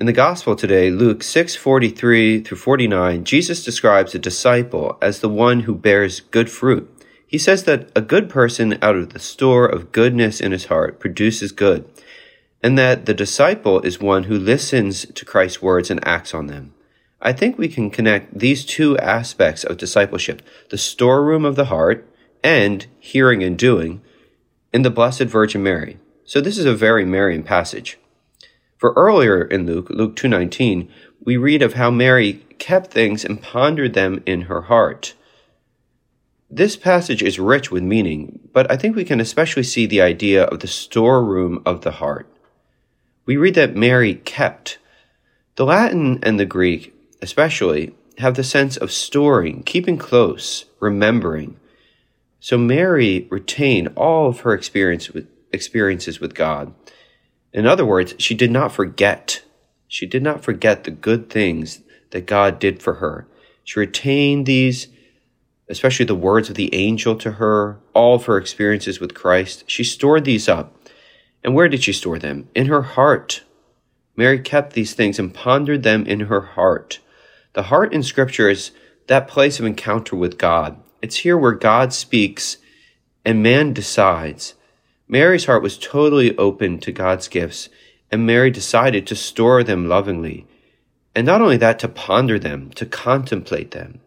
In the gospel today, Luke 6:43 through 49, Jesus describes a disciple as the one who bears good fruit. He says that a good person out of the store of goodness in his heart produces good, and that the disciple is one who listens to Christ's words and acts on them. I think we can connect these two aspects of discipleship, the storeroom of the heart and hearing and doing, in the Blessed Virgin Mary. So this is a very Marian passage. For earlier in Luke, Luke 2:19, we read of how Mary kept things and pondered them in her heart. This passage is rich with meaning, but I think we can especially see the idea of the storeroom of the heart. We read that Mary kept. The Latin and the Greek, especially, have the sense of storing, keeping close, remembering. So Mary retained all of her experience with, experiences with God. In other words, she did not forget. She did not forget the good things that God did for her. She retained these, especially the words of the angel to her, all of her experiences with Christ. She stored these up. And where did she store them? In her heart. Mary kept these things and pondered them in her heart. The heart in Scripture is that place of encounter with God. It's here where God speaks and man decides. Mary's heart was totally open to God's gifts, and Mary decided to store them lovingly. And not only that, to ponder them, to contemplate them.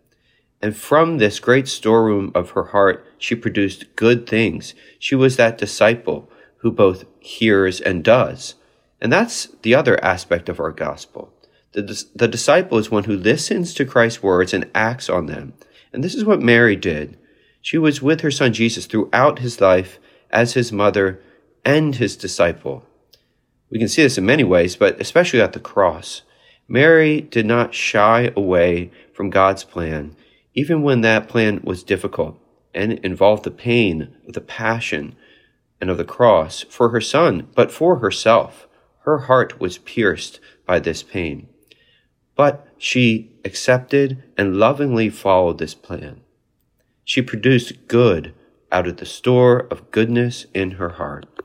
And from this great storeroom of her heart, she produced good things. She was that disciple who both hears and does. And that's the other aspect of our gospel. The, the disciple is one who listens to Christ's words and acts on them. And this is what Mary did. She was with her son Jesus throughout his life as his mother and his disciple. We can see this in many ways, but especially at the cross. Mary did not shy away from God's plan, even when that plan was difficult and involved the pain of the passion and of the cross for her son, but for herself. Her heart was pierced by this pain. But she accepted and lovingly followed this plan. She produced good out of the store of goodness in her heart.